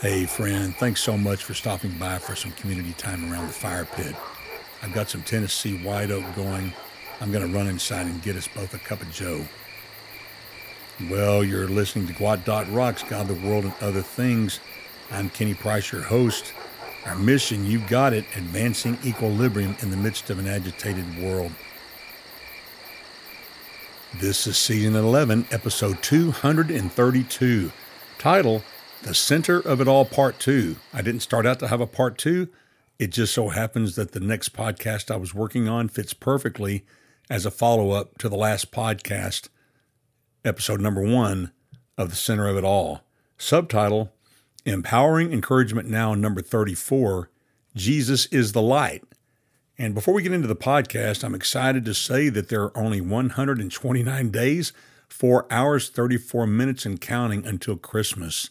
Hey, friend, thanks so much for stopping by for some community time around the fire pit. I've got some Tennessee white oak going. I'm going to run inside and get us both a cup of joe. Well, you're listening to Gwot Dot Rocks, God, the World, and Other Things. I'm Kenny Price, your host. Our mission, you've got it, advancing equilibrium in the midst of an agitated world. This is season 11, episode 232. Title, The Center of It All, Part 2. I didn't start out to have a part 2. It just so happens that the next podcast I was working on fits perfectly as a follow up to the last podcast, episode number one of The Center of It All. Subtitle, Empowering Encouragement Now, number 34 Jesus is the Light. And before we get into the podcast, I'm excited to say that there are only 129 days, 4 hours, 34 minutes, and counting until Christmas.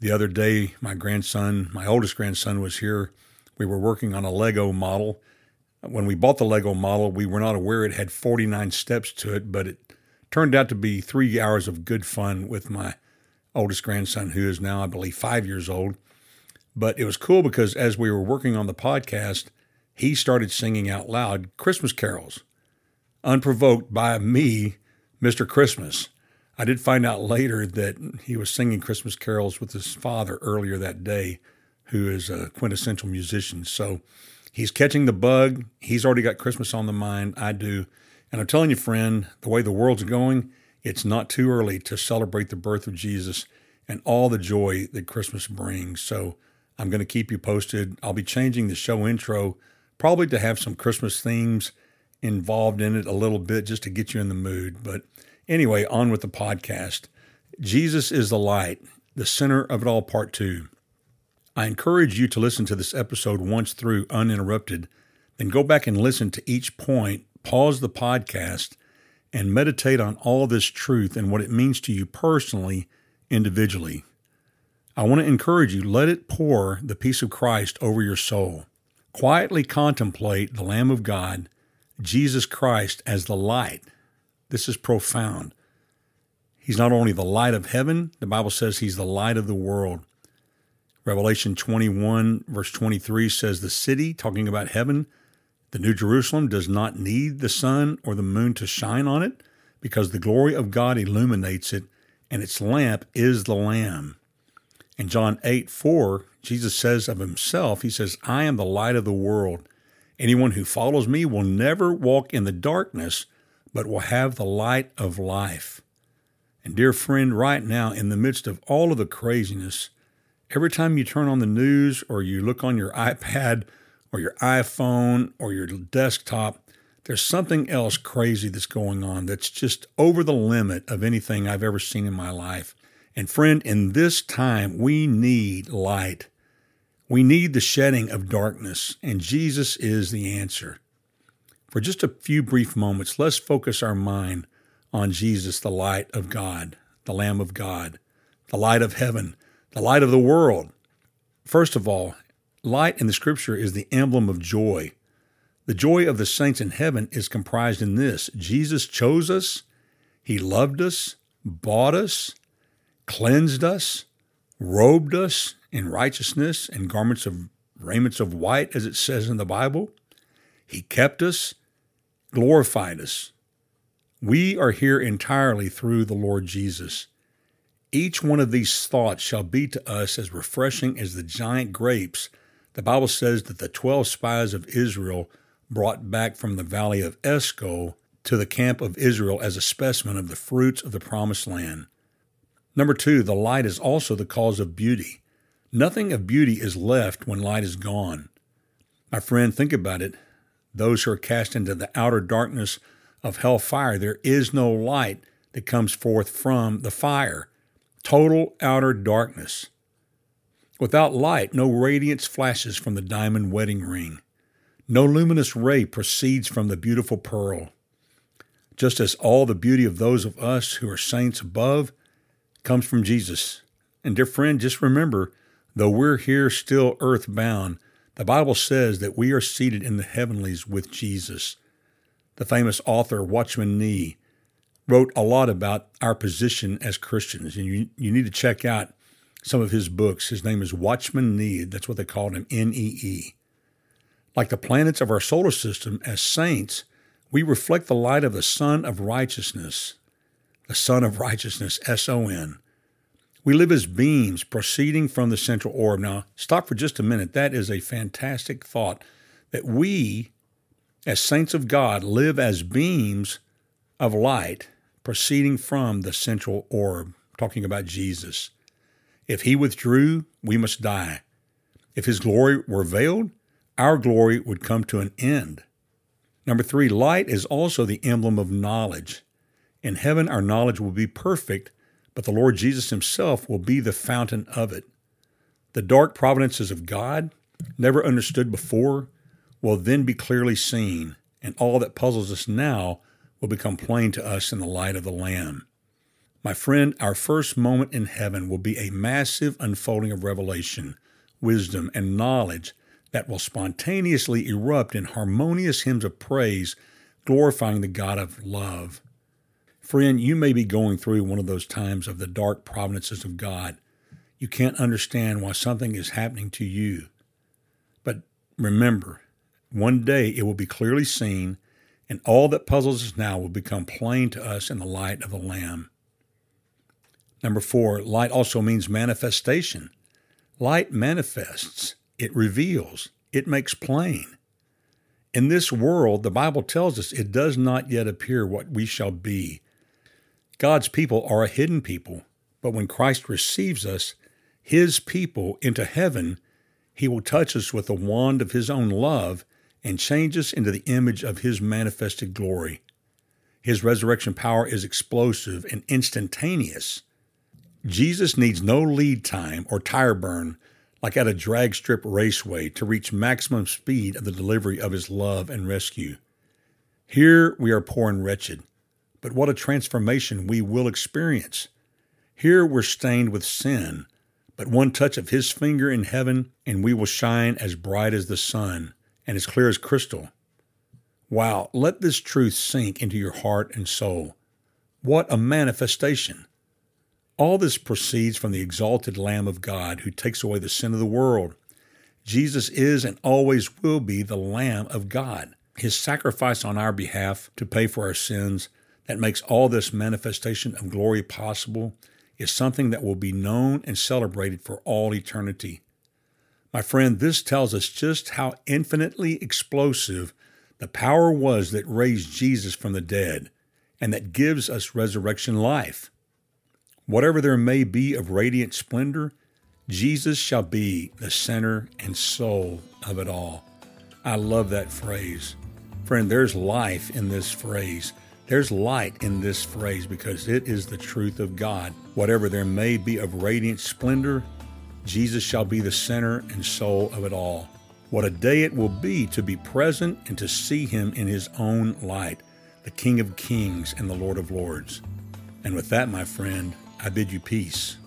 The other day, my grandson, my oldest grandson, was here. We were working on a Lego model. When we bought the Lego model, we were not aware it had 49 steps to it, but it turned out to be three hours of good fun with my oldest grandson, who is now, I believe, five years old. But it was cool because as we were working on the podcast, he started singing out loud Christmas carols, unprovoked by me, Mr. Christmas. I did find out later that he was singing Christmas carols with his father earlier that day, who is a quintessential musician. So he's catching the bug. He's already got Christmas on the mind. I do. And I'm telling you, friend, the way the world's going, it's not too early to celebrate the birth of Jesus and all the joy that Christmas brings. So I'm going to keep you posted. I'll be changing the show intro probably to have some Christmas themes involved in it a little bit just to get you in the mood. But anyway, on with the podcast. Jesus is the light, the center of it all, part two. I encourage you to listen to this episode once through uninterrupted, then go back and listen to each point, pause the podcast, and meditate on all this truth and what it means to you personally, individually. I want to encourage you, let it pour the peace of Christ over your soul. Quietly contemplate the Lamb of God, Jesus Christ, as the light. This is profound. He's not only the light of heaven, the Bible says he's the light of the world. Revelation 21, verse 23 says, The city, talking about heaven, the New Jerusalem, does not need the sun or the moon to shine on it because the glory of God illuminates it, and its lamp is the Lamb. In John 8, 4, Jesus says of himself, He says, I am the light of the world. Anyone who follows me will never walk in the darkness, but will have the light of life. And, dear friend, right now, in the midst of all of the craziness, every time you turn on the news or you look on your iPad or your iPhone or your desktop, there's something else crazy that's going on that's just over the limit of anything I've ever seen in my life. And friend, in this time, we need light. We need the shedding of darkness, and Jesus is the answer. For just a few brief moments, let's focus our mind on Jesus, the light of God, the Lamb of God, the light of heaven, the light of the world. First of all, light in the scripture is the emblem of joy. The joy of the saints in heaven is comprised in this Jesus chose us, He loved us, bought us, cleansed us, robed us in righteousness and garments of raiments of white, as it says in the Bible. He kept us, glorified us. We are here entirely through the Lord Jesus. Each one of these thoughts shall be to us as refreshing as the giant grapes. The Bible says that the 12 spies of Israel brought back from the valley of Eshcol to the camp of Israel as a specimen of the fruits of the promised land. Number two, the light is also the cause of beauty. Nothing of beauty is left when light is gone. My friend, think about it. Those who are cast into the outer darkness of hell fire, there is no light that comes forth from the fire. Total outer darkness. Without light, no radiance flashes from the diamond wedding ring. No luminous ray proceeds from the beautiful pearl. Just as all the beauty of those of us who are saints above comes from Jesus. And dear friend, just remember, though we're here still earthbound, the Bible says that we are seated in the heavenlies with Jesus. The famous author Watchman Nee wrote a lot about our position as Christians, and you, you need to check out some of his books. His name is Watchman Nee. That's what they called him, N E E. Like the planets of our solar system, as saints, we reflect the light of the Sun of Righteousness, the Sun of Righteousness, S O N. We live as beams proceeding from the central orb. Now, stop for just a minute. That is a fantastic thought that we, as saints of God, live as beams of light proceeding from the central orb, talking about Jesus. If he withdrew, we must die. If his glory were veiled, our glory would come to an end. Number three, light is also the emblem of knowledge. In heaven, our knowledge will be perfect, but the Lord Jesus himself will be the fountain of it. The dark providences of God, never understood before, will then be clearly seen, and all that puzzles us now will become plain to us in the light of the Lamb. My friend, our first moment in heaven will be a massive unfolding of revelation, wisdom, and knowledge that will spontaneously erupt in harmonious hymns of praise, glorifying the God of love. Friend, you may be going through one of those times of the dark providences of God. You can't understand why something is happening to you. But remember, one day it will be clearly seen, and all that puzzles us now will become plain to us in the light of the Lamb. Number four, light also means manifestation. Light manifests, it reveals, it makes plain. In this world, the Bible tells us it does not yet appear what we shall be. God's people are a hidden people, but when Christ receives us, his people, into heaven, he will touch us with the wand of his own love and change us into the image of his manifested glory. His resurrection power is explosive and instantaneous. Jesus needs no lead time or tire burn like at a drag strip raceway to reach maximum speed of the delivery of his love and rescue. Here we are poor and wretched, but what a transformation we will experience. Here we're stained with sin, but one touch of his finger in heaven and we will shine as bright as the sun and as clear as crystal. Wow, let this truth sink into your heart and soul. What a manifestation! All this proceeds from the exalted Lamb of God who takes away the sin of the world. Jesus is and always will be the Lamb of God. His sacrifice on our behalf to pay for our sins that makes all this manifestation of glory possible is something that will be known and celebrated for all eternity. My friend, this tells us just how infinitely explosive the power was that raised Jesus from the dead and that gives us resurrection life. Whatever there may be of radiant splendor, Jesus shall be the center and soul of it all. I love that phrase. Friend, there's life in this phrase. There's light in this phrase because it is the truth of God. Whatever there may be of radiant splendor, Jesus shall be the center and soul of it all. What a day it will be to be present and to see him in his own light, the King of Kings and the Lord of Lords. And with that, my friend, I bid you peace.